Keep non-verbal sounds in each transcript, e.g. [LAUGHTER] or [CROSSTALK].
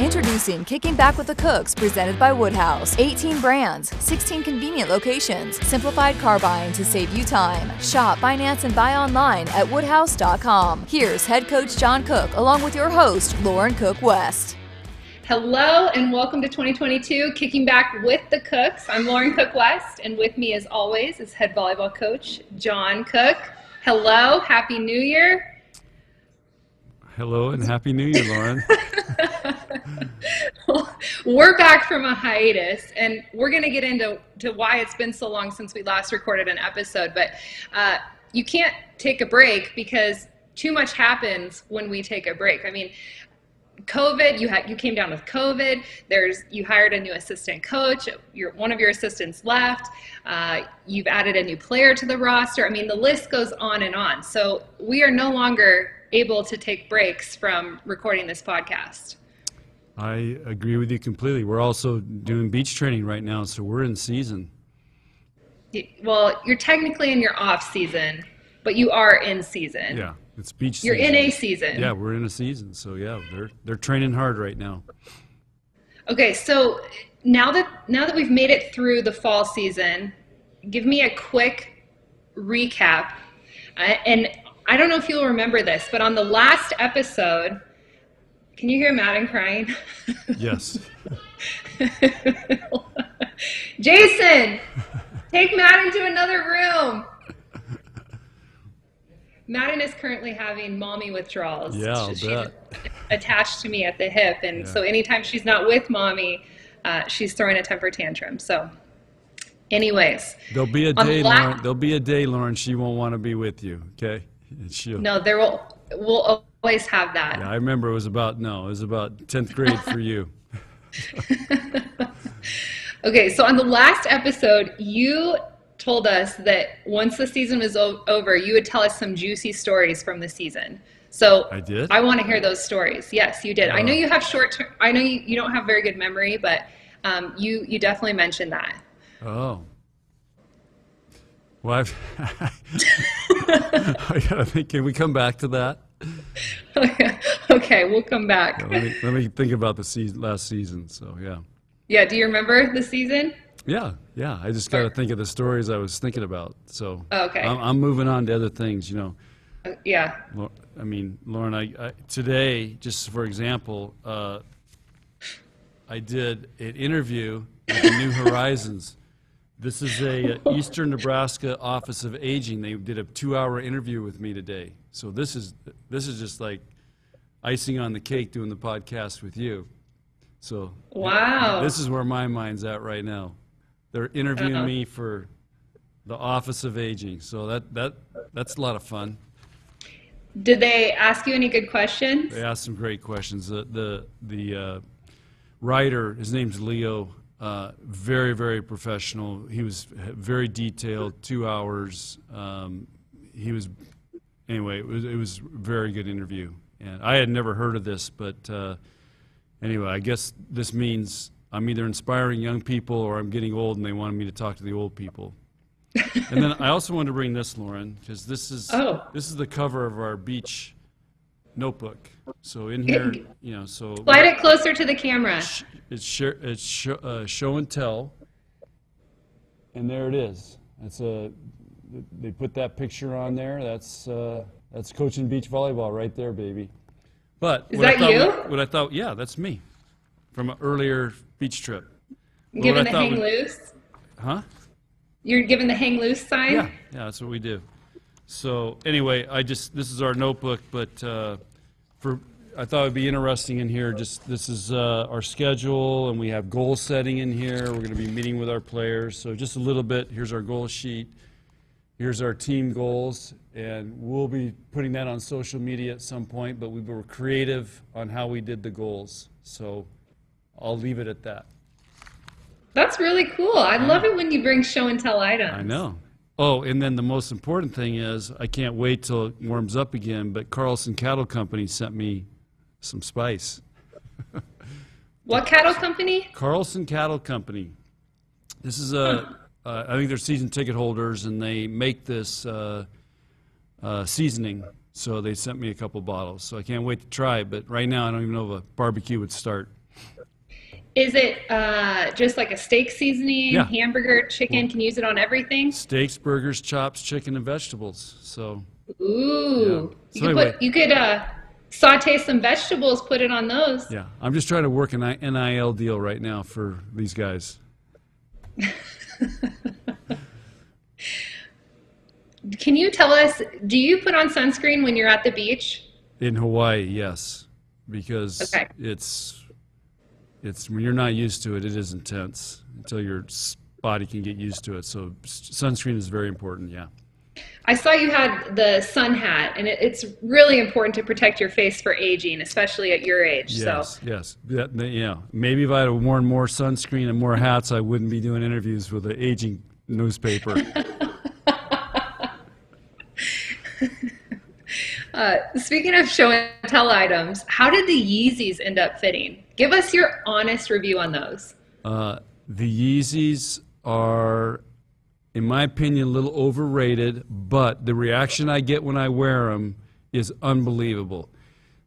Introducing Kicking Back with the Cooks, presented by Woodhouse. 18 brands, 16 convenient locations, simplified car buying to save you time. Shop, finance, and buy online at woodhouse.com. Here's head coach John Cook, along with your host, Lauren Cook West. Hello and welcome to 2022 Kicking Back with the Cooks. I'm Lauren Cook West, and with me, as always, is head volleyball coach John Cook. Hello, Happy New Year. Hello and Happy New Year, Lauren. [LAUGHS] we're back from a hiatus, and we're going to get into to why it's been so long since we last recorded an episode. But uh, you can't take a break because too much happens when we take a break. I mean, COVID, you had you came down with COVID. There's you hired a new assistant coach. Your one of your assistants left. Uh, you've added a new player to the roster. I mean, the list goes on and on. So we are no longer able to take breaks from recording this podcast. I agree with you completely. We're also doing beach training right now, so we're in season. Well, you're technically in your off season, but you are in season. Yeah. It's beach. Season. You're season. in a season. Yeah, we're in a season. So yeah, they're they're training hard right now. Okay, so now that now that we've made it through the fall season, give me a quick recap. Uh, and I don't know if you'll remember this, but on the last episode, can you hear Madden crying? Yes. [LAUGHS] Jason, take Madden to another room. Madden is currently having mommy withdrawals. Yeah, she's attached to me at the hip, and Yeah. so anytime she's not with mommy, uh, she's throwing a temper tantrum. So, anyways, There'll be a day, la- Lauren. There'll be a day, Lauren. She won't want to be with you. Okay. She'll, no, there will we'll always have that. Yeah, I remember it was about no, it was about tenth grade for you. [LAUGHS] Okay, so on the last episode, you told us that once the season was over, you would tell us some juicy stories from the season. So I did? I want to hear those stories. Yes, you did. I know you have short term. I know you, you don't have very good memory, but um, you you definitely mentioned that. Oh. Well, [LAUGHS] I've, I gotta think. Can we come back to that? [LAUGHS] okay, we'll come back. Yeah, let me let me think about the season, last season. So yeah, Yeah, do you remember the season? yeah, yeah. I just got to think of the stories I was thinking about. So Oh, okay. I'm, I'm moving on to other things. You know, Uh, yeah. I mean, Lauren, I, I today, just for example, uh, I did an interview with the New Horizons. This is a uh, [LAUGHS] Eastern Nebraska Office of Aging. They did a two-hour interview with me today. So this is this is just like icing on the cake doing the podcast with you. So Wow. this is where my mind's at right now. They're interviewing Uh-huh. me for the Office of Aging. So that that that's a lot of fun. Did they ask you any good questions? They asked some great questions. The the the uh, writer, his name's Leo. Uh, very very professional. He was very detailed. Two hours. Um, he was anyway. It was it was a very good interview. And I had never heard of this, but uh, anyway, I guess this means I'm either inspiring young people or I'm getting old and they wanted me to talk to the old people. and then I also wanted to bring this, Lauren, because this is [LAUGHS] Oh. this is the cover of our beach notebook. So in here, you know, so Slide it closer to the camera. sh- it's sh- it's sh- uh, show and tell, and there it is. That's a they put that picture on there. That's uh, that's coaching beach volleyball right there, baby. But Is what I that thought, you? What I thought, yeah, that's me from an earlier beach trip. Well, Given what the thought hang loose. Huh? You're given the hang loose sign? Yeah, yeah, that's what we do. So anyway, I just this is our notebook, but uh, for I thought it'd be interesting in here. Just this is uh, our schedule, and we have goal setting in here. We're going to be meeting with our players. So just a little bit. Here's our goal sheet. Here's our team goals, and we'll be putting that on social media at some point. But we were creative on how we did the goals. So I'll leave it at that. That's really cool. I love it when you bring show and tell items. I know. Oh, and then the most important thing is I can't wait till it warms up again. But Carlson Cattle Company sent me some spice. What cattle company? Carlson Cattle Company. This is a. Uh, I think they're season ticket holders, and they make this uh, uh, seasoning. So they sent me a couple bottles. So I can't wait to try it. But right now, I don't even know if a barbecue would start. Is it uh, just like a steak seasoning, Yeah. hamburger, chicken? Can you use it on everything? Steaks, burgers, chops, chicken, and vegetables. So Ooh, Yeah. you So could anyway- put you could uh, saute some vegetables, put it on those. yeah, I'm just trying to work an NIL deal right now for these guys. [LAUGHS] Can you tell us? Do you put on sunscreen when you're at the beach? In Hawaii, yes, because Okay. it's it's when you're not used to it, it is intense until your body can get used to it. So sunscreen is very important. Yeah. I saw you had the sun hat, and it, it's really important to protect your face for aging, especially at your age. Yes, So, yes. That, yeah. Maybe if I had worn more sunscreen and more hats, I wouldn't be doing interviews with the aging newspaper. [LAUGHS] uh, speaking of show and tell items, how did the Yeezys end up fitting? Give us your honest review on those. Uh, the Yeezys are, in my opinion, a little overrated, but the reaction I get when I wear them is unbelievable.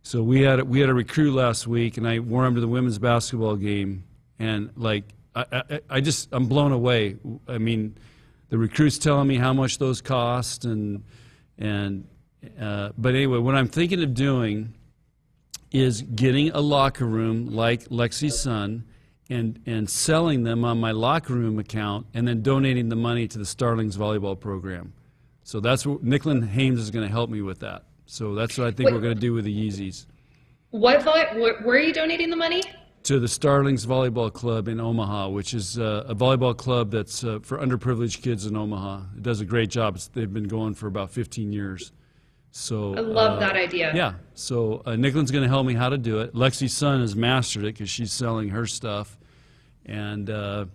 So we had we had a recruit last week, and I wore them to the women's basketball game, and like I, I, I just I'm blown away. I mean, the recruits telling me how much those cost, and and uh, but anyway, what I'm thinking of doing is getting a locker room like Lexi Sun and, and selling them on my locker room account and then donating the money to the Starlings volleyball program. So that's what Nicklin Hames is going to help me with that. So that's what I think Wait. we're going to do with the Yeezys. What where, where are you donating the money? To the Starlings Volleyball Club in Omaha, which is uh, a volleyball club that's uh, for underprivileged kids in Omaha. It does a great job. It's, they've been going for about 15 years. So I love uh, that idea. Yeah. So uh, Nicklin's going to help me how to do it. Lexi Sun has mastered it because she's selling her stuff, and uh,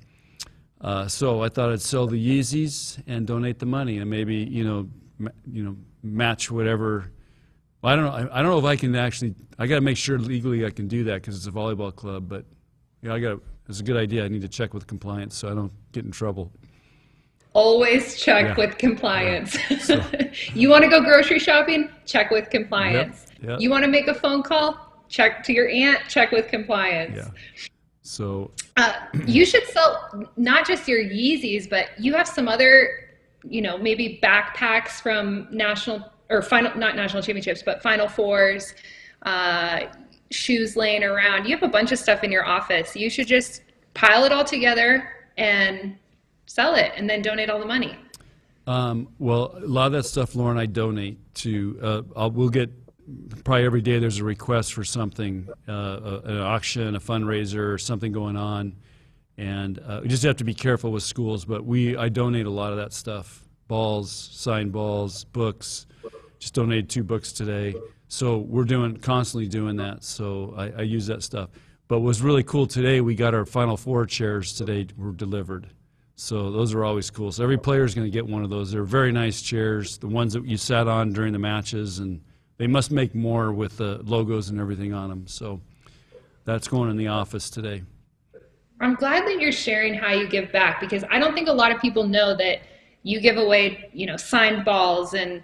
uh, so I thought I'd sell the Yeezys and donate the money, and maybe you know, ma- you know, match whatever. Well, I don't know. I, I don't know if I can actually. I got to make sure legally I can do that because it's a volleyball club. But yeah, I got. It's a good idea. I need to check with compliance so I don't get in trouble. Always check Yeah. with compliance. [LAUGHS] you want to go grocery shopping? Check with compliance. Yep, yep. You want to make a phone call? Check to your aunt? Check with compliance. Yeah. So Uh, you should sell not just your Yeezys, but you have some other, you know, maybe backpacks from national or final, not national championships, but Final Fours, uh, shoes laying around. You have a bunch of stuff in your office. You should just pile it all together and sell it, and then donate all the money. Um, well, a lot of that stuff, Lauren, I donate to. Uh, we'll get probably every day. There's a request for something, uh, a, an auction, a fundraiser, or something going on, and uh, we just have to be careful with schools. But we, I donate a lot of that stuff: balls, signed balls, books. Just donated two books today, so we're doing constantly doing that. So I, I use that stuff. But what's really cool today, we got our Final Four chairs today were delivered. So those are always cool. So every player is going to get one of those. They're very nice chairs, the ones that you sat on during the matches, and they must make more with the logos and everything on them. So that's going in the office today. I'm glad that you're sharing how you give back because I don't think a lot of people know that you give away, you know, signed balls and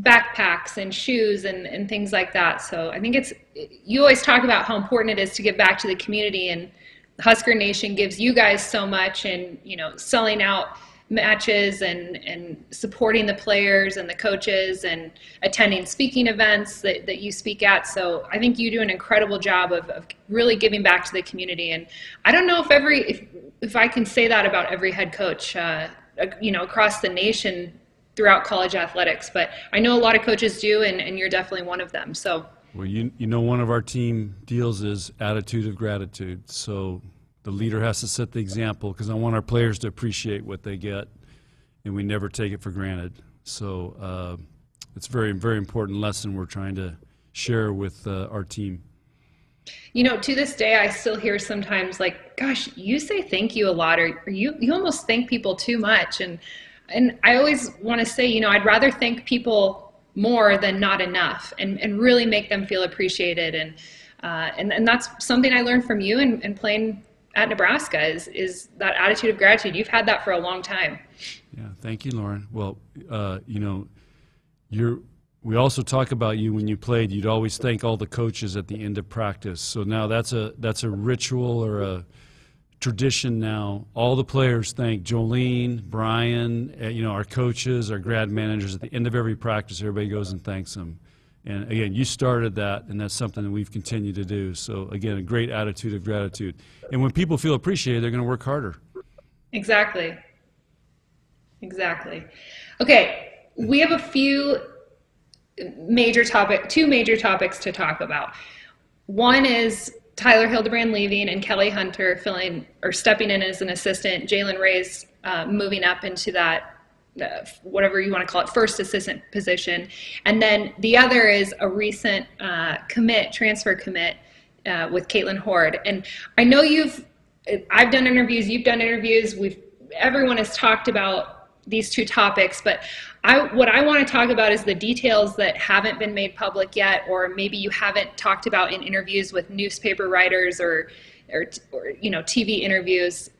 backpacks and shoes and, and things like that. So I think it's, you always talk about how important it is to give back to the community and Husker Nation gives you guys so much and, you know, selling out matches and, and supporting the players and the coaches and attending speaking events that, that you speak at. So I think you do an incredible job of, of really giving back to the community. And I don't know if every, if, if I can say that about every head coach, uh, you know, across the nation throughout college athletics, but I know a lot of coaches do, and, and you're definitely one of them. So Well, you, you know, one of our team deals is attitude of gratitude. So the leader has to set the example because I want our players to appreciate what they get, and we never take it for granted. So uh, it's a very, very important lesson we're trying to share with uh, our team. You know, to this day, I still hear sometimes like, "Gosh, you say thank you a lot, or, or you you almost thank people too much." And and I always want to say, you know, I'd rather thank people more than not enough, and and really make them feel appreciated. And uh, and and that's something I learned from you and, and playing at Nebraska is is that attitude of gratitude. You've had that for a long time. Yeah, thank you, Lauren. Well, uh, you know, you're we also talk about you when you played. You'd always thank all the coaches at the end of practice. So now that's a that's a ritual or a tradition now. All the players thank Jolene, Brian, uh, you know, our coaches, our grad managers at the end of every practice. Everybody goes and thanks them. And again, you started that, and that's something that we've continued to do. So again, a great attitude of gratitude. And when people feel appreciated, they're going to work harder. Exactly. Exactly. Okay, we have a few major topic, two major topics to talk about. One is Tyler Hildebrand leaving and Kelly Hunter filling or stepping in as an assistant. Jaylen Reyes uh, moving up into that uh, whatever you want to call it, first assistant position. And then the other is a recent uh, commit, transfer commit uh, with Kaitlyn Hord. And I know you've, I've done interviews, you've done interviews, we've, everyone has talked about these two topics, but I, what I want to talk about is the details that haven't been made public yet, or maybe you haven't talked about in interviews with newspaper writers or, or, or you know, TV interviews.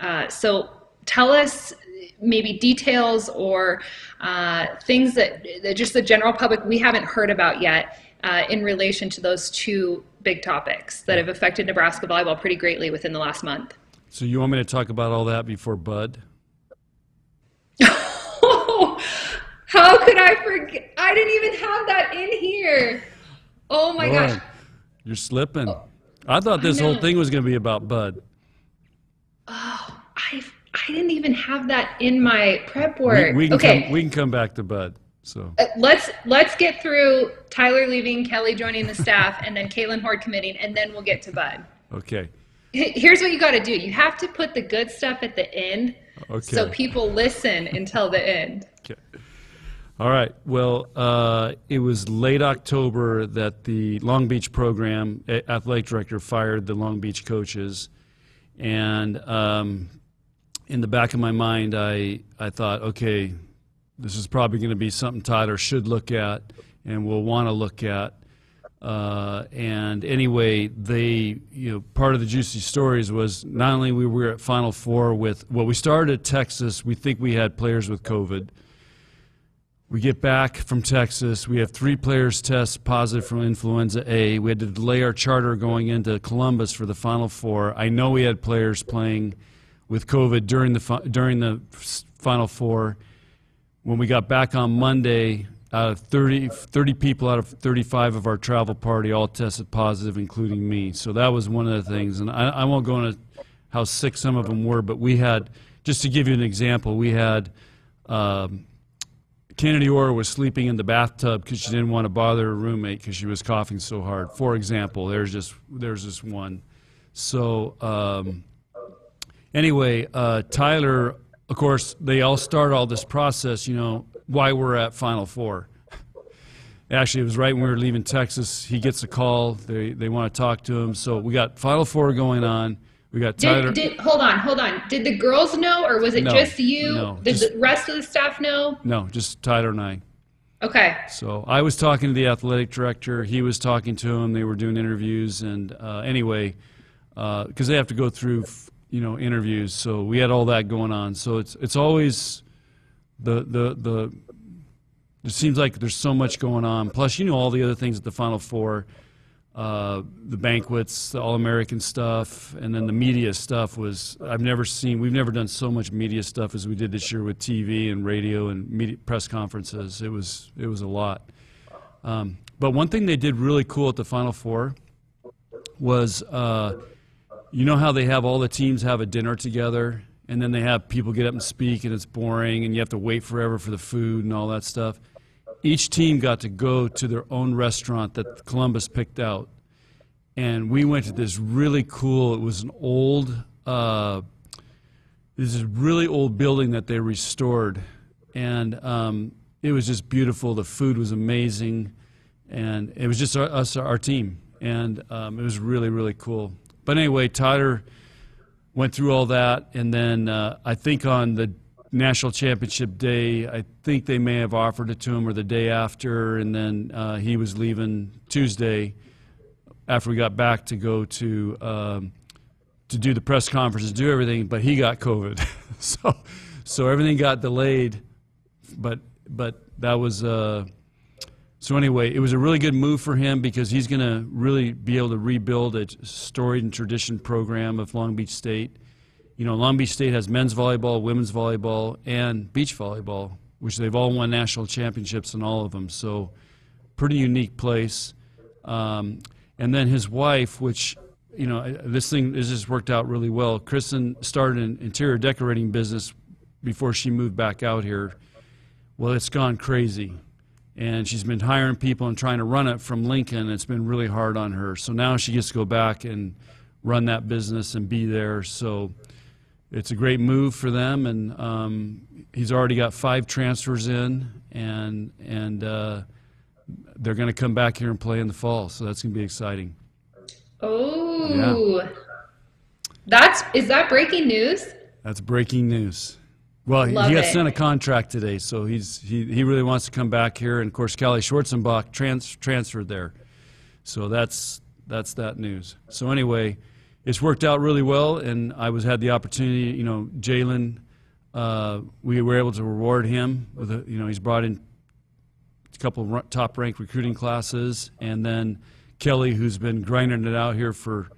Uh, so tell us maybe details or uh, things that, that, just the general public we haven't heard about yet uh, in relation to those two big topics that have affected Nebraska volleyball pretty greatly within the last month. So you want me to talk about all that before Bud? [LAUGHS] How could I forget? I didn't even have that in here. Oh my Boy, gosh. You're slipping. I thought this I whole thing was going to be about Bud. Oh, I I didn't even have that in my prep work. We, we can okay. Come, we can come back to Bud. So uh, let's let's get through Tyler leaving, Kelly joining the staff, and then Kaitlyn Hord committing, and then we'll get to Bud. Okay. Here's what you got to do. You have to put the good stuff at the end, okay. so people listen until the end. Okay. All right. Well, uh, it was late October that the Long Beach program athletic director fired the Long Beach coaches, and um, in the back of my mind, I I thought, okay, this is probably going to be something Tyler should look at and will want to look at. Uh, and anyway, they, you know, part of the juicy stories was not only we were at Final Four with, well, we started at Texas. We think we had players with COVID. We get back from Texas. We have three players test positive from influenza A. We had to delay our charter going into Columbus for the Final Four. I know we had players playing with COVID during the during the Final Four. When we got back on Monday, out of 30, 30 people out of 35 of our travel party all tested positive, including me. So that was one of the things. And I, I won't go into how sick some of them were, but we had, just to give you an example, we had. Um, Kennedy Orr was sleeping in the bathtub because she didn't want to bother her roommate because she was coughing so hard. For example, there's just there's just one. So um, anyway, uh, Tyler, of course, they all start all this process. You know why we're at Final Four. Actually, it was right when we were leaving Texas. He gets a call. They they want to talk to him. So we got Final Four going on. We got Tyler. Did, did, hold on, hold on. Did the girls know, or was it no, just you? No, did just, the rest of the staff know? No, just Tyler and I. Okay. So I was talking to the athletic director. He was talking to him. They were doing interviews, and uh, anyway, because uh, they have to go through, you know, interviews. So we had all that going on. So it's it's always the the the. It seems like there's so much going on. Plus, you know, all the other things at the Final Four uh, the banquets, the All American stuff, and then the media stuff was I've never seen. We've never done so much media stuff as we did this year with TV and radio and media, press conferences. It was it was a lot. Um, but one thing they did really cool at the Final Four was, uh, you know how they have all the teams have a dinner together, and then they have people get up and speak, and it's boring, and you have to wait forever for the food and all that stuff each team got to go to their own restaurant that Columbus picked out. And we went to this really cool, it was an old, uh, this is really old building that they restored. And um, it was just beautiful. The food was amazing. And it was just our, us, our team. And um, it was really, really cool. But anyway, Tyler went through all that. And then uh, I think on the national championship day. I think they may have offered it to him or the day after, and then uh, he was leaving Tuesday after we got back to go to um, to do the press conferences, do everything, but he got COVID, [LAUGHS] so so everything got delayed. But but that was uh, so anyway, it was a really good move for him because he's going to really be able to rebuild a storied and tradition program of Long Beach State. You know, Long Beach State has men's volleyball, women's volleyball, and beach volleyball, which they've all won national championships in all of them. So, pretty unique place. Um, and then his wife, which you know, this thing has just worked out really well. Kristen started an interior decorating business before she moved back out here. Well, it's gone crazy and she's been hiring people and trying to run it from Lincoln. It's been really hard on her. So now she gets to go back and run that business and be there. So it's a great move for them, and um, he's already got five transfers in, and and uh, they're going to come back here and play in the fall. So that's going to be exciting. Oh, yeah. that's is that breaking news? That's breaking news. Well, he, he got sent a contract today, so he's he, he really wants to come back here. And of course, Kelly Schwarzenbach trans, transferred there, so that's that's that news. So anyway, it's worked out really well, and I was had the opportunity. You know, Jaylen, uh, we were able to reward him with a, you know he's brought in a couple of top ranked recruiting classes, and then Kelly, who's been grinding it out here for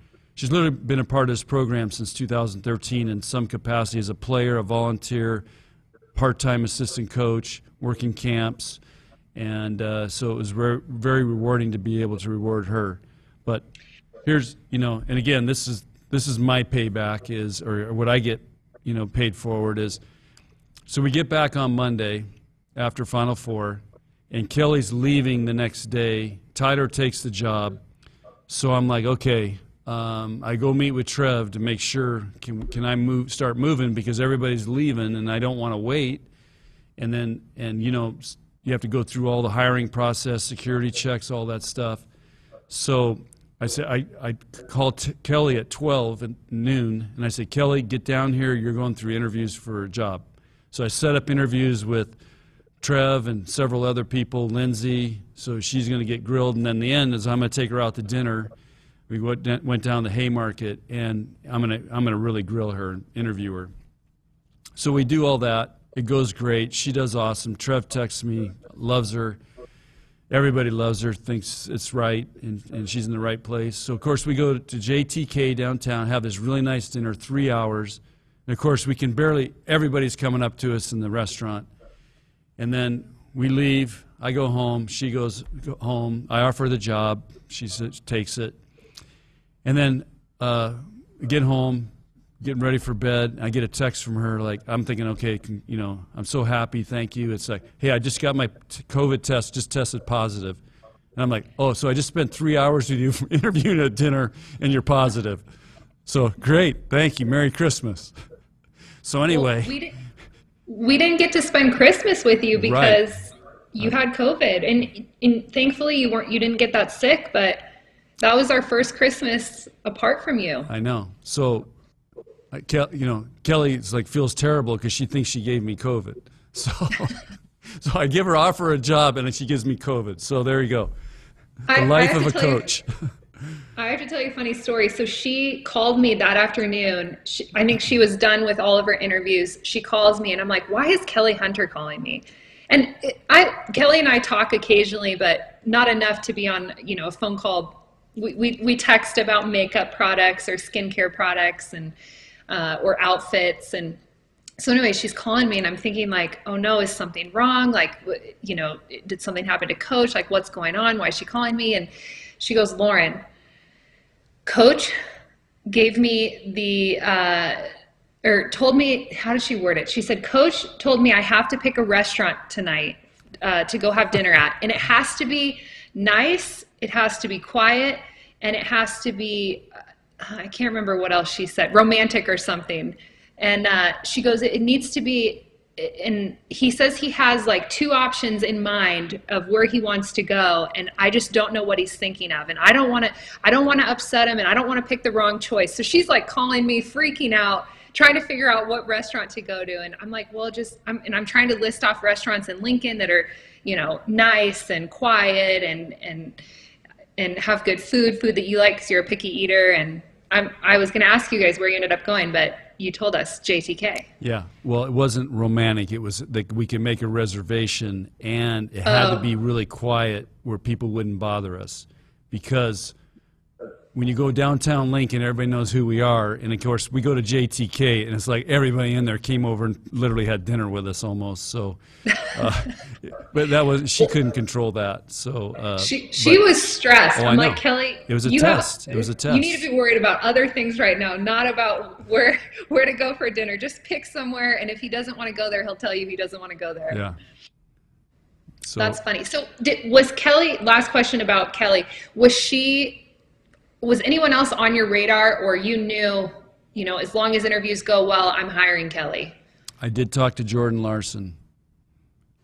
She's literally been a part of this program since 2013 in some capacity as a player, a volunteer, part-time assistant coach, working camps, and uh, so it was very, very rewarding to be able to reward her. But here's, you know, and again, this is this is my payback is, or what I get, you know, paid forward is. So we get back on Monday after Final Four, and Kelly's leaving the next day. Tyler takes the job, so I'm like, okay, um, I go meet with Trev to make sure can can I move start moving because everybody's leaving and I don't want to wait. And then and you know you have to go through all the hiring process, security checks, all that stuff. So I said I I called Kelly at 12 at noon and I said Kelly get down here you're going through interviews for a job. So I set up interviews with Trev and several other people, Lindsay. So she's going to get grilled, and then the end is I'm going to take her out to dinner we went down the Haymarket, and I'm gonna I'm gonna really grill her, interview her. So we do all that. It goes great. She does awesome. Trev texts me, loves her. Everybody loves her, thinks it's right, and, and she's in the right place. So of course we go to JTK downtown, have this really nice dinner, three hours. And of course we can barely. Everybody's coming up to us in the restaurant, and then we leave. I go home. She goes home. I offer the job. She takes it. And then uh, get home, getting ready for bed. I get a text from her like, I'm thinking, okay, can, you know, I'm so happy, thank you. It's like, hey, I just got my t- COVID test, just tested positive. And I'm like, oh, so I just spent three hours with you [LAUGHS] interviewing at dinner, and you're positive. So great, thank you, Merry Christmas. So anyway, well, we, didn't, we didn't get to spend Christmas with you because right. you had COVID, and, and thankfully you weren't, you didn't get that sick, but that was our first Christmas apart from you. I know. So, you know, Kelly's like feels terrible because she thinks she gave me COVID. [LAUGHS] So, so I give her offer a job and she gives me COVID. So there you go. The I, life I of a coach. You, [LAUGHS] I have to tell you a funny story. So she called me that afternoon. She, I think she was done with all of her interviews. She calls me and I'm like, why is Kelly Hunter calling me? And I, Kelly and I talk occasionally, but not enough to be on, you know, a phone call we, we, we text about makeup products or skincare products and uh, or outfits. And so anyway she's calling me and i'm thinking like oh no is something wrong? Like you know did something happen to coach? Like what's going on? Why is she calling me? And she goes lauren coach gave me the uh, or told me how did she word it? She said coach told me i have to pick a restaurant tonight uh, to go have dinner at. And it has to be nice it has to be quiet and it has to be uh, i can't remember what else she said romantic or something. And uh, she goes it needs to be and he says he has like two options in mind of where he wants to go and i just don't know what he's thinking of. And i don't want to i don't want to upset him and i don't want to pick the wrong choice. So she's like calling me freaking out trying to figure out what restaurant to go to. And i'm like well just i'm and i'm trying to list off restaurants in lincoln that are you know nice and quiet and and and have good food food that you like because you're a picky eater and i'm i was going to ask you guys where you ended up going but you told us JTK. Yeah. Well, it wasn't romantic. It was that we could make a reservation, and it had to Oh. be really quiet where people wouldn't bother us, because when you go downtown Lincoln, everybody knows who we are, and of course we go to JTK, and it's like everybody in there came over and literally had dinner with us almost. So, uh, [LAUGHS] but that was she couldn't control that. So uh, She she but- was stressed. Oh, I I'm know. like Kelly. It was a you have- test. It was a test. You need to be worried about other things right now, not about where [LAUGHS] where to go for dinner. Just pick somewhere, and if he doesn't want to go there, he'll tell you he doesn't want to go there. yeah. So That's funny. So, did, was Kelly? Last question about Kelly. Was she? Was anyone else on your radar, or you knew? You know, as long as interviews go well, I'm hiring Kelly. I did talk to Jordan Larson,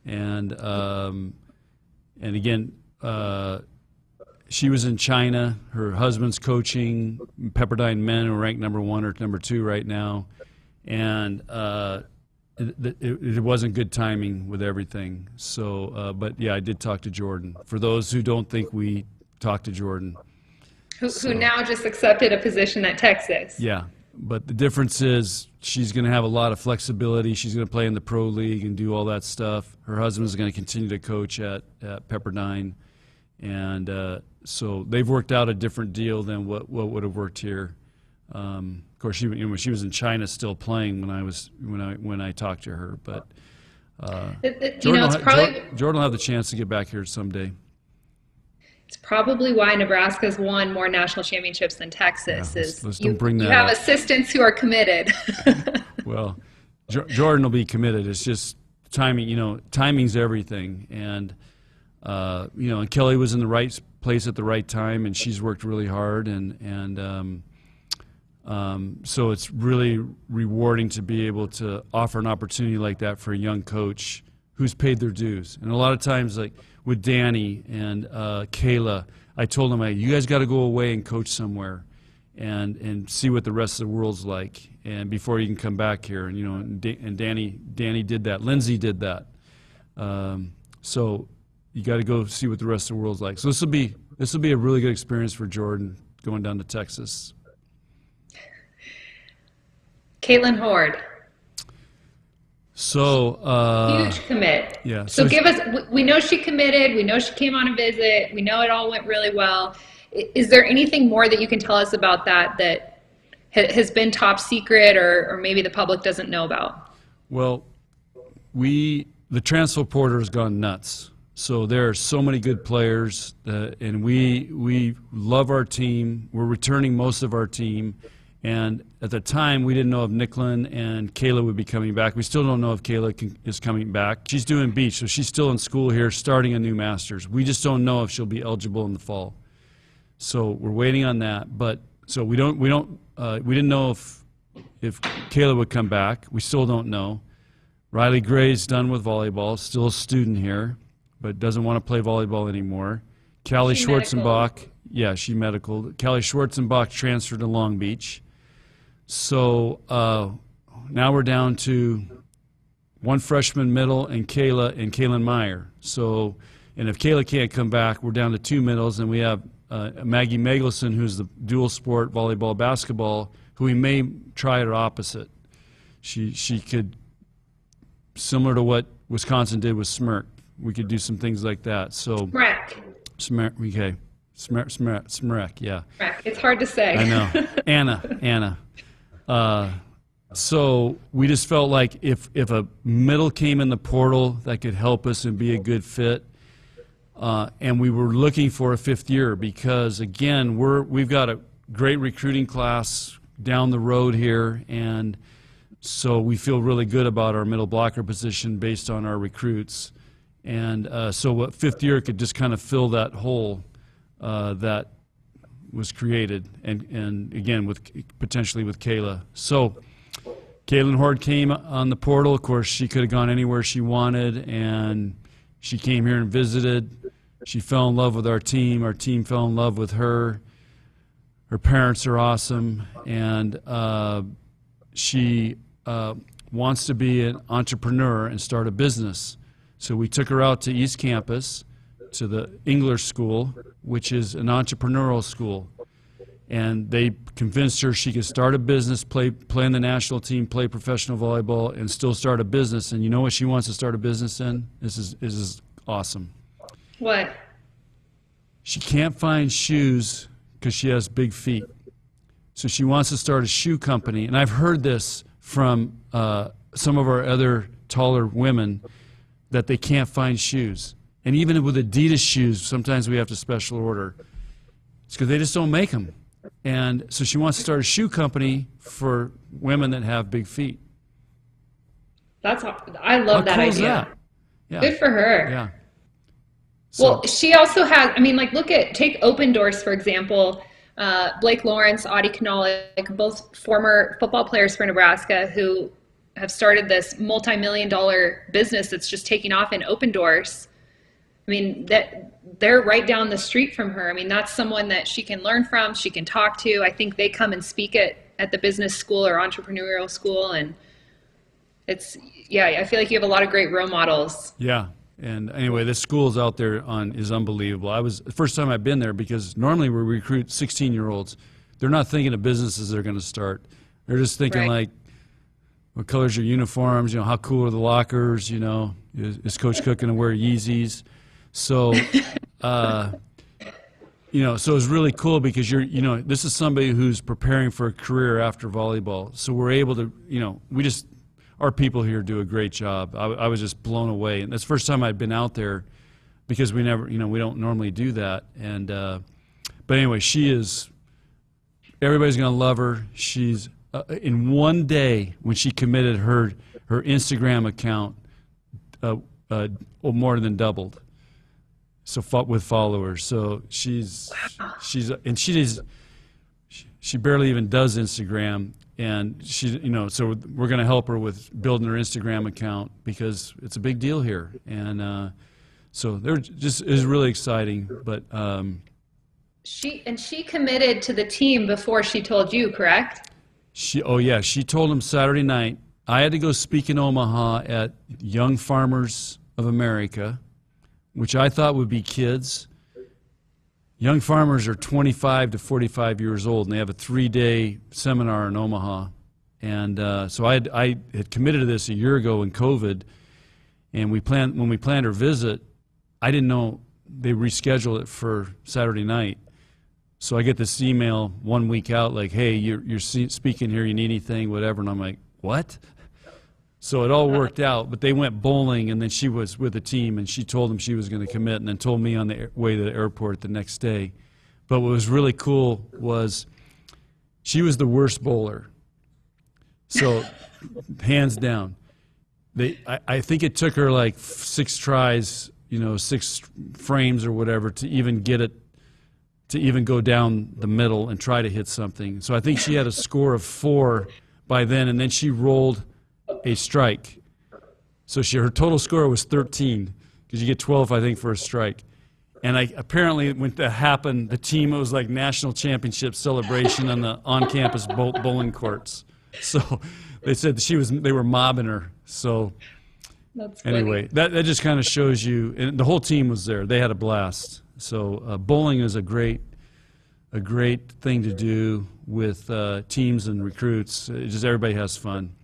and um, and again, uh, she was in China. Her husband's coaching Pepperdine men, who are ranked number one or number two right now, and uh, it, it, it wasn't good timing with everything. So, uh, but yeah, I did talk to Jordan. For those who don't think we talked to Jordan, Who, So- who now just accepted a position at Texas? Yeah, but the difference is she's going to have a lot of flexibility. She's going to play in the pro league and do all that stuff. Her husband is going to continue to coach at, at Pepperdine, and uh, so they've worked out a different deal than what, what would have worked here. Um, of course, she you know, she was in China still playing when I was when I when I talked to her, but It- it- you Jordan, know, will probably Jor- Jordan will have the chance to get back here someday. It's probably why Nebraska's won more national championships than Texas. Yeah, let's- is let's you, bring you have up. assistants who are committed. [LAUGHS] Well, Jo- Jordan will be committed. It's just timing. You know, timing's everything. And uh, you know, and Kelly was in the right place at the right time, and she's worked really hard. And and um, um, so it's really rewarding to be able to offer an opportunity like that for a young coach who's paid their dues. And a lot of times, like with Danny and uh, Kayla, I told them, "You guys got to go away and coach somewhere." and and see what the rest of the world's like, and before you can come back here. And you know, and, Da- and Danny Danny did that. Lindsay did that. Um, so you got to go see what the rest of the world's like. So this will be this will be a really good experience for Jordan going down to Texas. Kaitlyn Hord, So uh, huge commit. yeah, So, so- give us. we- know she committed. We know she came on a visit. We know it all went really well. Is there anything more that you can tell us about that that has been top secret, or, or maybe the public doesn't know about? Well, we the transfer portal has gone nuts. So there are so many good players, uh, and we we love our team. We're returning most of our team, and at the time we didn't know if Nicklin and Kayla would be coming back. We still don't know if Kayla can, is coming back. She's doing beach, so she's still in school here, starting a new master's. We just don't know if she'll be eligible in the fall. So we're waiting on that. But so we don't we don't uh, we didn't know if if Kayla would come back. We still don't know. Riley Gray's done with volleyball, still a student here, but doesn't want to play volleyball anymore. Callie She Schwarzenbach, yeah, she medical. Callie Schwarzenbach transferred to Long Beach. So uh, now we're down to one freshman middle and Kayla and Kalynn Meyer. So, and if Kayla can't come back, we're down to two middles, and we have uh, Maggie Mendelson, who's the dual sport volleyball basketball, who we may try at opposite. She she could, similar to what Wisconsin did with Smrek, we could do some things like that. So Rec. Smrek, okay, Smrek, Smrek, Smrek, yeah. Rec. It's hard to say. I know. [LAUGHS] Anna, Anna. Uh, so we just felt like if, if a middle came in the portal that could help us and be a good fit, uh, and we were looking for a fifth year because again we're we've got a great recruiting class down the road here, and so we feel really good about our middle blocker position based on our recruits, and uh, so what fifth year could just kind of fill that hole uh, that was created, and, and again with potentially with Kayla. So Kaitlyn Hord came on the portal. Of course, she could have gone anywhere she wanted, and she came here and visited. She fell in love with our team. Our team fell in love with her. Her parents are awesome, and uh, she uh, wants to be an entrepreneur and start a business. So we took her out to East Campus, to the Engler School, which is an entrepreneurial school. and they convinced her she could start a business, play play in the national team, play professional volleyball, and still start a business. And you know what she wants to start a business in? This is this is awesome. What? She can't find shoes because she has big feet. So she wants to start a shoe company. And I've heard this from uh, some of our other taller women that they can't find shoes. And even with Adidas shoes, sometimes we have to special order. It's because they just don't make them. And so she wants to start a shoe company for women that have big feet. That's I love that cool idea. that? Yeah. Good for her. Yeah. So, Well, she also has. I mean, like, look at take Opendorse for example. Uh, Blake Lawrence, Audie Knolik, both former football players for Nebraska who have started this multi-million dollar business that's just taking off in Opendorse. I mean, that they're right down the street from her. I mean, that's someone that she can learn from, she can talk to. I think they come and speak at at the business school or entrepreneurial school, and it's yeah. I feel like you have a lot of great role models. Yeah. And anyway, the schools out there on is unbelievable. I was the first time I've been there because normally we recruit 16 year olds. They're not thinking of businesses they're going to start. They're just thinking Right. like, what colors are your uniforms? You know, how cool are the lockers? You know, is, is Coach Cook going to wear Yeezys? So, [LAUGHS] uh, you know, so it's really cool because you're, you know, this is somebody who's preparing for a career after volleyball. So we're able to, you know, we just, our people here do a great job. I, I was just blown away, and that's the first time I'd been out there because we never, you know, we don't normally do that. And, uh, but anyway, she is. Everybody's going to love her. She's uh, in one day when she committed her her Instagram account, uh, uh, more than doubled so with followers. So she's she's and she is she- she barely even does Instagram, and she you know so we're going to help her with building her Instagram account because it's a big deal here, and uh, so they're just is really exciting. But um, She and she committed to the team before she told you, correct? She, oh yeah, she told him Saturday night. I had to go speak in Omaha at Young Farmers of America, which I thought would be kids. Young farmers are 25 to 45 years old, and they have a three-day seminar in Omaha. And uh, so I had, I had committed to this a year ago in COVID, and we planned when we planned our visit. I didn't know they rescheduled it for Saturday night. So I get this email one week out, like, "Hey, you're you're speaking here. You need anything, whatever." And I'm like, "What?" So it all worked out. But they went bowling, and then she was with the team, and she told them she was going to commit, and then told me on the way to the airport the next day. But what was really cool was she was the worst bowler. So, [LAUGHS] hands down, they. I, I think it took her like six tries, you know, six frames or whatever, to even get it to even go down the middle and try to hit something. So I think she had a score of four by then, and then she rolled a strike. So she her total score was 13 because you get 12, I think, for a strike. And I apparently when that happened, the team it was like national championship celebration on the on-campus bowling courts. So they said she was they were mobbing her. So That's funny. anyway, that, that just kind of shows you, and the whole team was there. They had a blast. So uh, bowling is a great, a great thing to do with uh, teams and recruits. It just everybody has fun.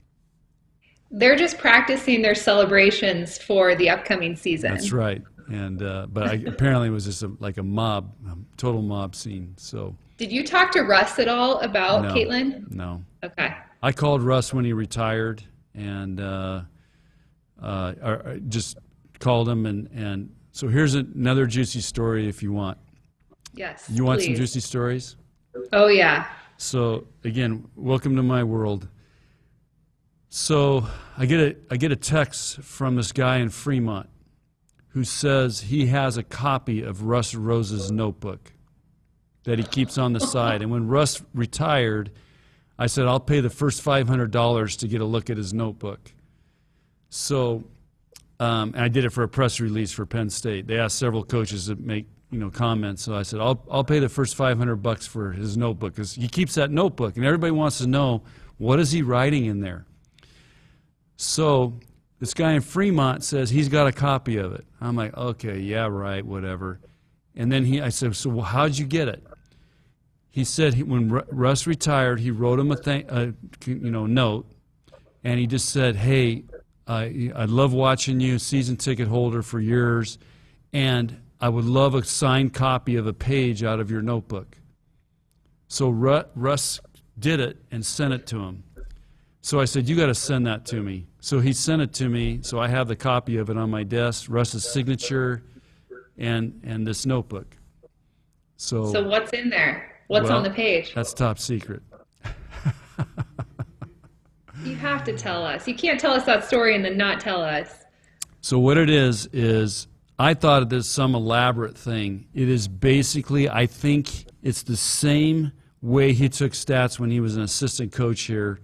They're just practicing their celebrations for the upcoming season. That's right. And uh, but I, apparently it was just a, like a mob, a total mob scene. So Did you talk to Russ at all about no, Kaitlyn? no. Okay. I called Russ when he retired, and uh, uh, or just called him, and and so here's another juicy story if you want. Yes. You want some juicy stories? Oh yeah. So again, welcome to my world. So I get a I get a text from this guy in Fremont who says he has a copy of Russ Rose's notebook that he keeps on the [LAUGHS] side. And when Russ retired, I said I'll pay the first five hundred dollars to get a look at his notebook. So um, and I did it for a press release for Penn State. They asked several coaches to make you know comments, so I said I'll I'll pay the first 500 bucks for his notebook because he keeps that notebook, and everybody wants to know what is he writing in there. So this guy in Fremont says he's got a copy of it. I'm like, okay, yeah, right, whatever. And then he, I said, so how'd you get it? he said he, when Ru- Russ retired, he wrote him a, a you know note, and he just said, "Hey, I I love watching you, season ticket holder for years, and I would love a signed copy of a page out of your notebook." So Ru- Russ did it and sent it to him. So I said, "You got to send that to me." So he sent it to me. So I have the copy of it on my desk, Russ's signature, and and this notebook. So, So what's in there? What's well, on the page? That's top secret. [LAUGHS] You have to tell us. You can't tell us that story and then not tell us. So what it is is I thought it is some elaborate thing. It is basically I think it's the same way he took stats when he was an assistant coach here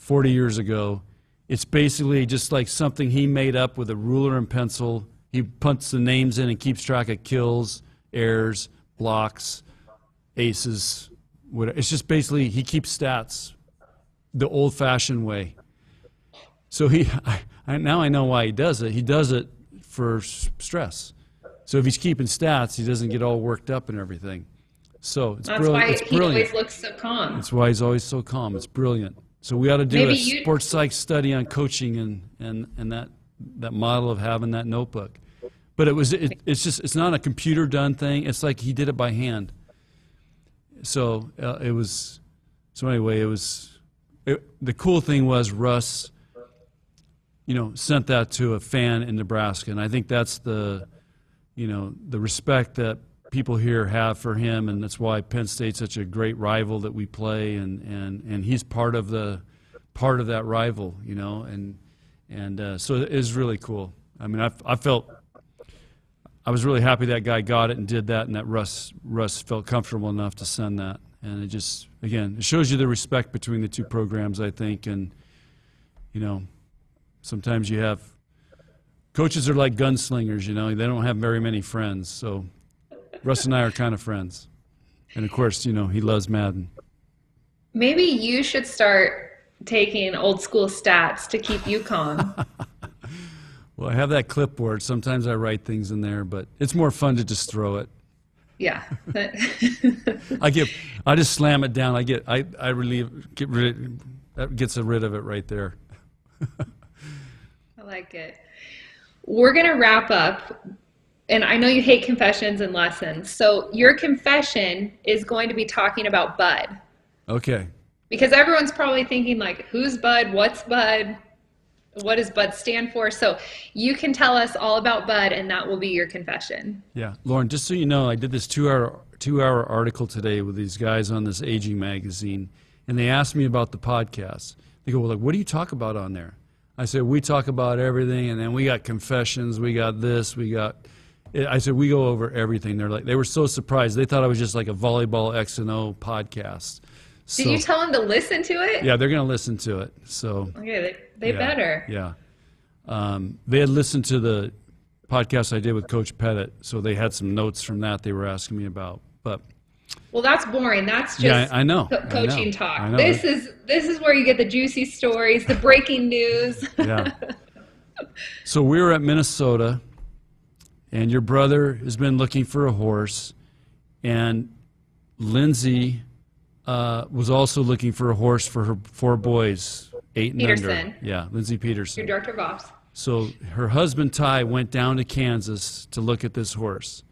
40 years ago. It's basically just like something he made up with a ruler and pencil. He punts the names in and keeps track of kills, errors, blocks, aces. Whatever. It's just basically he keeps stats the old-fashioned way. So he, [LAUGHS] I, I, now I know why he does it. He does it for s- stress. So if he's keeping stats, he doesn't get all worked up and everything. So it's That's brilliant. why It's he brilliant. always looks so calm. That's why he's always so calm. It's brilliant. So we ought to do Maybe a you- sports psych study on coaching and, and, and that that model of having that notebook. But it was it, it's just it's not a computer done thing. It's like he did it by hand. So uh, it was so anyway. It was it, the cool thing was Russ. You know, sent that to a fan in Nebraska, and I think that's the, you know, the respect that people here have for him, and that's why Penn State's such a great rival that we play, and and and he's part of the, part of that rival, you know, and and uh, so it is really cool. I mean, I I felt. I was really happy that guy got it and did that, and that Russ Russ felt comfortable enough to send that. And it just again, it shows you the respect between the two programs, I think, and you know, sometimes you have coaches are like gunslingers, you know, they don't have very many friends. So Russ and I are kind of friends. And of course, you know, he loves Madden. Maybe you should start taking old school stats to keep you calm. [LAUGHS] Well, I have that clipboard. Sometimes I write things in there, but it's more fun to just throw it. yeah. [LAUGHS] I get, I just slam it down. I get, I, I relieve, get rid, that gets rid of it right there. [LAUGHS] I like it. We're going to wrap up. And I know you hate confessions and lessons. So your confession is going to be talking about Bud. Okay. Because everyone's probably thinking like, who's Bud? What's Bud? What does Bud stand for? So you can tell us all about Bud and that will be your confession. Yeah, Lauren. Just so you know, I did this two-hour two-hour article today with these guys on this aging magazine, and they asked me about the podcast. They go, "Well, like, what do you talk about on there?" I said, "We talk about everything, and then we got confessions, we got this, we got." I said, "We go over everything." They're like, they were so surprised. They thought I was just like a volleyball X and O podcast. Did you tell them to listen to it? yeah, they're going to listen to it. So Okay, they, they yeah, better. Yeah. Um, they had listened to the podcast I did with Coach Pettit, so they had some notes from that they were asking me about. But Well, that's boring. That's just Yeah, I- I know. co- I coaching know. talk. I know. This is this is where you get the juicy stories, the breaking news. yeah. [LAUGHS] so we were at Minnesota, and your brother has been looking for a horse, and Lindsay uh, was also looking for a horse for her four boys, eight and under. Peterson. Yeah, Lindsay Peterson. Your director of ops. So her husband Ty went down to Kansas to look at this horse.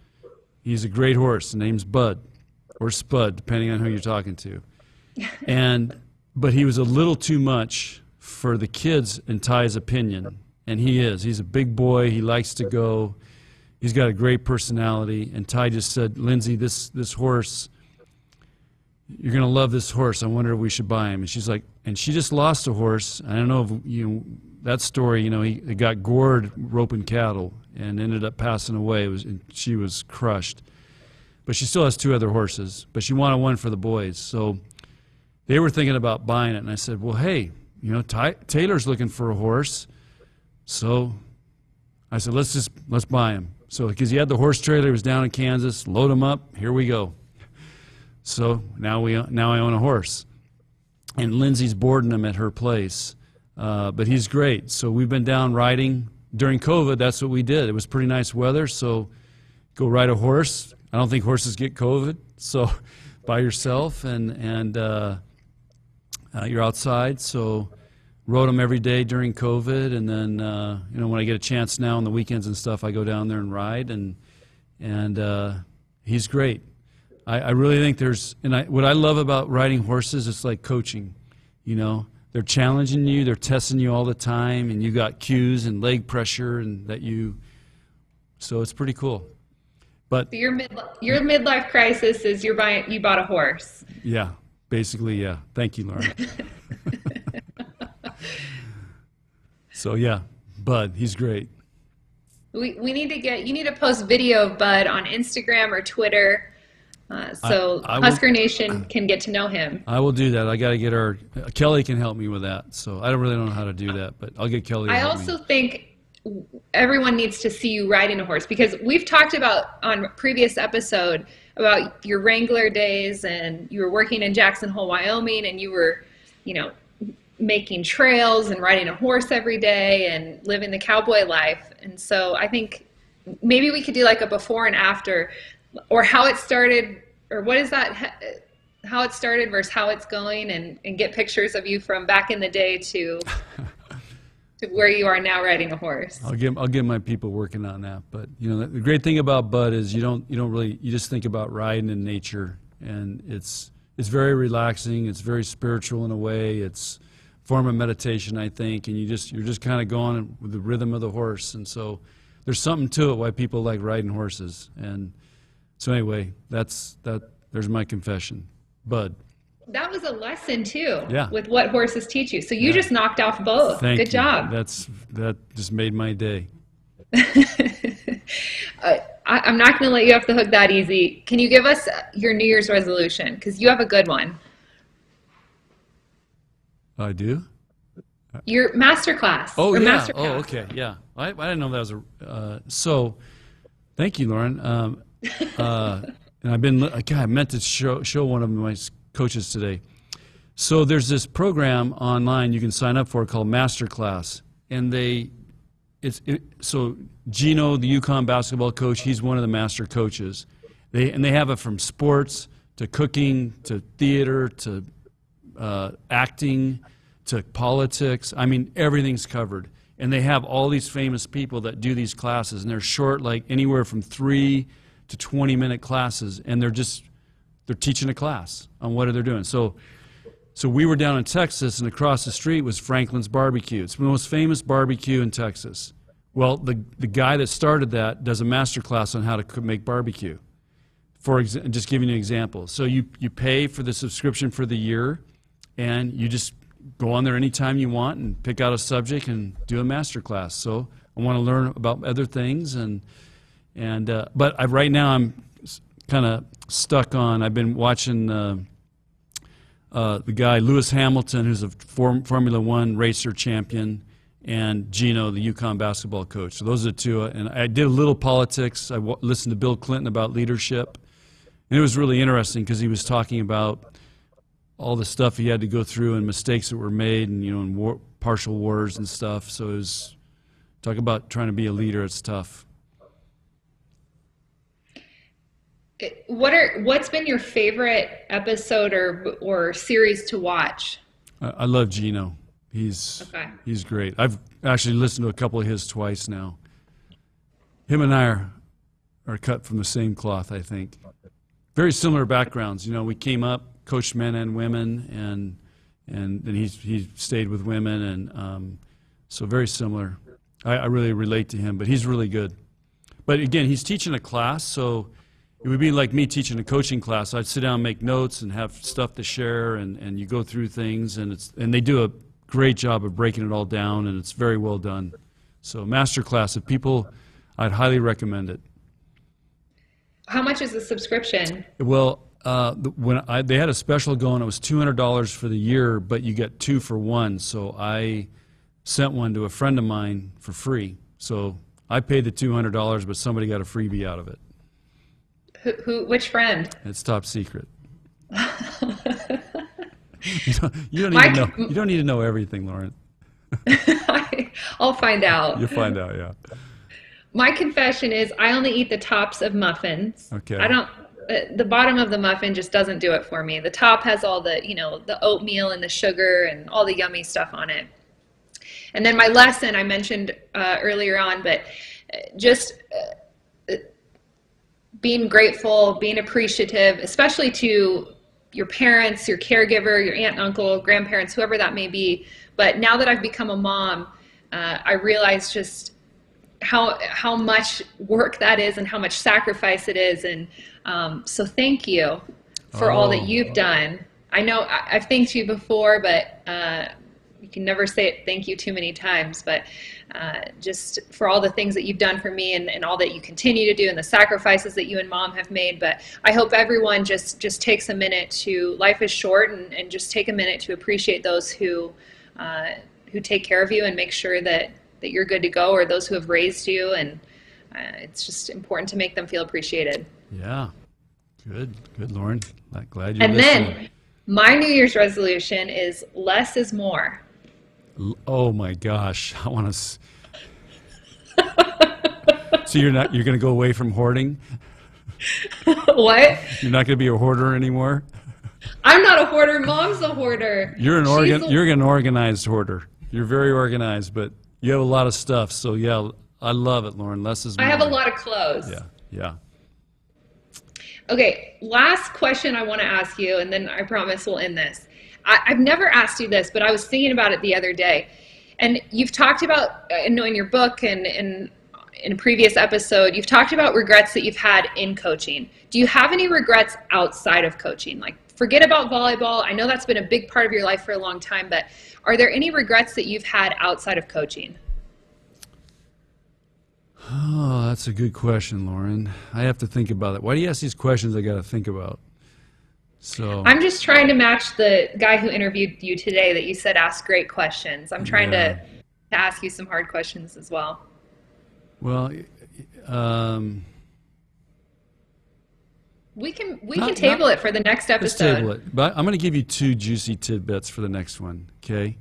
He's a great horse. The name's Bud or Spud, depending on who you're talking to. [LAUGHS] And but he was a little too much for the kids in Ty's opinion, and he is. He's a big boy. He likes to go. He's got a great personality. And Ty just said, Lindsay, this this horse. You're gonna love this horse. I wonder if we should buy him. And she's like, and she just lost a horse. I don't know if you know that story. You know, he, he got gored roping cattle and ended up passing away. It was she was crushed. But she still has two other horses. But she wanted one for the boys. So they were thinking about buying it. And I said, well, hey, you know, Ty, Taylor's looking for a horse. So I said, let's just let's buy him. So because he had the horse trailer, he was down in Kansas. Load him up. Here we go. So now we now I own a horse, and Lindsay's boarding him at her place. Uh, but he's great. So we've been down riding during COVID. That's what we did. It was pretty nice weather, so go ride a horse. I don't think horses get COVID. So, [LAUGHS] by yourself and and uh, uh, you're outside. So rode him every day during COVID, and then uh, you know when I get a chance now on the weekends and stuff, I go down there and ride, and and uh, he's great. I, I really think there's and I, what I love about riding horses, it's like coaching. You know, they're challenging you, they're testing you all the time, and you got cues and leg pressure, and that you. So it's pretty cool. But So your mid your midlife crisis is you're buying you bought a horse. yeah, basically, yeah. Thank you, Lauren. [LAUGHS] so yeah, Bud, he's great. We we need to get you need to post video of Bud on Instagram or Twitter, uh, so I will- Husker Nation can get to know him. I will do that. I got to get our Kelly can help me with that. So I don't really know how to do that, but I'll get Kelly. To I also me. think everyone needs to see you riding a horse because we've talked about on previous episode about your Wrangler days and you were working in Jackson Hole, Wyoming, and you were, you know, making trails and riding a horse every day and living the cowboy life. And so I think maybe we could do like a before and after or how it started or what is that how it started versus how it's going and, and get pictures of you from back in the day to to where you are now riding a horse. I'll get I'll get my people working on that. But you know, the great thing about Bud is you don't you don't really you just think about riding in nature, and it's it's very relaxing. It's very spiritual in a way. It's form of meditation, I think, and you just you're just kind of going with the rhythm of the horse, and so there's something to it why people like riding horses. And so anyway, that's that. There's my confession, Bud. That was a lesson too Yeah. with what horses teach you. So you Yeah. just knocked off both. Thank Good you. job. That's that just made my day. [LAUGHS] Uh, I, I'm not going to let you off the hook that easy. Can you give us your New Year's resolution? Because you have a good one. I do. Your master class. Oh yeah. master Oh okay. Yeah. I, I didn't know that was a. Uh, so, thank you, Lauren. Um, uh, [LAUGHS] and I've been. God, I meant to show show one of my coaches today. So there's this program online you can sign up for called Masterclass, and they, it's it, so Gino, the UConn basketball coach, he's one of the master coaches. They and they have it from sports to cooking to theater to uh, acting to politics. I mean, everything's covered. And they have all these famous people that do these classes, and they're short, like anywhere from three to 20 minute classes, and they're just they're teaching a class on what they're doing. So, so we were down in Texas, and across the street was Franklin's Barbecue. It's the most famous barbecue in Texas. Well, the the guy that started that does a master class on how to make barbecue. For exa- just giving you an example, so you you pay for the subscription for the year, and you just go on there anytime you want and pick out a subject and do a master class. So I want to learn about other things and and uh, but I, right now I'm kind of stuck on. I've been watching uh, uh, the guy Lewis Hamilton, who's a form, Formula One racer champion, and Gino, the UConn basketball coach. So those are the two. And I did a little politics. I w- listened to Bill Clinton about leadership, and it was really interesting because he was talking about all the stuff he had to go through and mistakes that were made, and you know, and war, partial wars and stuff. So it was talk about trying to be a leader. It's tough. What are what's been your favorite episode or or series to watch? I, I love Gino. He's Okay. he's great. I've actually listened to a couple of his twice now. Him and I are are cut from the same cloth, I think. Very similar backgrounds. You know, we came up, coached men and women, and and then he he stayed with women, and um, so very similar. I, I really relate to him, but he's really good. But again, he's teaching a class, so it would be like me teaching a coaching class. I'd sit down, and make notes, and have stuff to share, and, and you go through things, and it's and they do a great job of breaking it all down, and it's very well done. So master class, of people, I'd highly recommend it. How much is the subscription? Well, uh, the- when I, they had a special going, it was two hundred dollars for the year, but you get two for one. So I sent one to a friend of mine for free. So I paid the two hundred dollars, but somebody got a freebie out of it. Who, who which friend? It's top secret. [LAUGHS] you don't, you don't Mike- need to know. You don't need to know everything, Lauren. [LAUGHS] I'll find out. You'll find out. Yeah. My confession is I only eat the tops of muffins. Okay. I don't the bottom of the muffin just doesn't do it for me. The top has all the, you know, the oatmeal and the sugar and all the yummy stuff on it. And then my lesson I mentioned uh, earlier on, but uh, just uh, being grateful, being appreciative, especially to your parents, your caregiver, your aunt, and uncle, grandparents, whoever that may be. But now that I've become a mom, uh, I realize just how how much work that is and how much sacrifice it is and um, so thank you for oh. all that oh. you've done i know I, have thanked you before but uh, you can never say thank you too many times but uh, just for all the things that you've done for me and, and all that you continue to do and the sacrifices that you and mom have made but i hope everyone just just takes a minute to life is short and, and just take a minute to appreciate those who uh, who take care of you and make sure that that you're good to go or those who have raised you and uh, it's just important to make them feel appreciated yeah good good lauren glad you and listening. then my new year's resolution is less is more oh my gosh [LAUGHS] i want to so you're not you're going to go away from hoarding [LAUGHS] what you're not going to be a hoarder anymore i'm not a hoarder mom's a hoarder you're an organ a- you're an organized hoarder you're very organized but you have a lot of stuff, so yeah, I love it, Lauren. Less is more. I have a lot of clothes. Yeah, yeah. Okay, last question I want to ask you, and then I promise we'll end this. I, have never asked you this, but I was thinking about it the other day. And you've talked about, uh, in your book and in, in a previous episode, you've talked about regrets that you've had in coaching. Do you have any regrets outside of coaching? Like, forget about volleyball. I know that's been a big part of your life for a long time, but are there any regrets that you've had outside of coaching? Oh, that's a good question, Lauren. I have to think about it. Why do you ask these questions I got to think about? So I'm just trying to match the guy who interviewed you today that you said asked great questions. I'm trying yeah. to, to ask you some hard questions as well. Well, um, we can we not, can table not, it for the next episode. Let's table it. But I'm going to give you two juicy tidbits for the next one. Okay.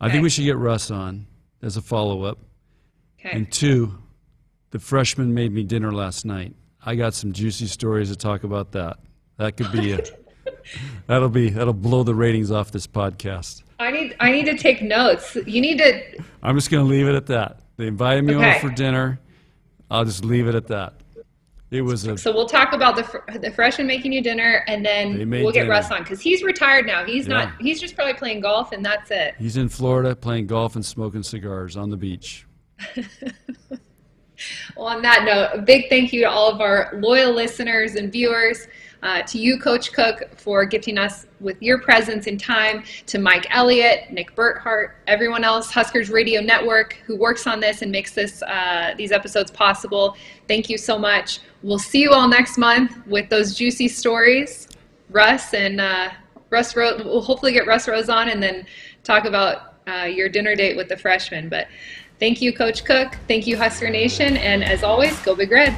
I okay. think we should get Russ on as a follow up. Okay. And two, the freshman made me dinner last night. I got some juicy stories to talk about that. That could be it. [LAUGHS] that'll be that'll blow the ratings off this podcast. I need I need to take notes. You need to. I'm just going to leave it at that. They invited me okay. over for dinner. I'll just leave it at that. It was a. So we'll talk about the fr- the freshman making you dinner, and then we'll get dinner. Russ on because he's retired now. He's yeah. not. He's just probably playing golf, and that's it. He's in Florida playing golf and smoking cigars on the beach. [LAUGHS] well, on that note, a big thank you to all of our loyal listeners and viewers. Uh, to you, Coach Cook, for gifting us with your presence and time, to Mike Elliott, Nick Burthart, everyone else, Huskers Radio Network, who works on this and makes this uh, these episodes possible. Thank you so much. We'll see you all next month with those juicy stories. Russ and uh, Russ Rose, we'll hopefully get Russ Rose on and then talk about uh, your dinner date with the freshmen. But thank you, Coach Cook. Thank you, Husker Nation. And as always, go Big Red.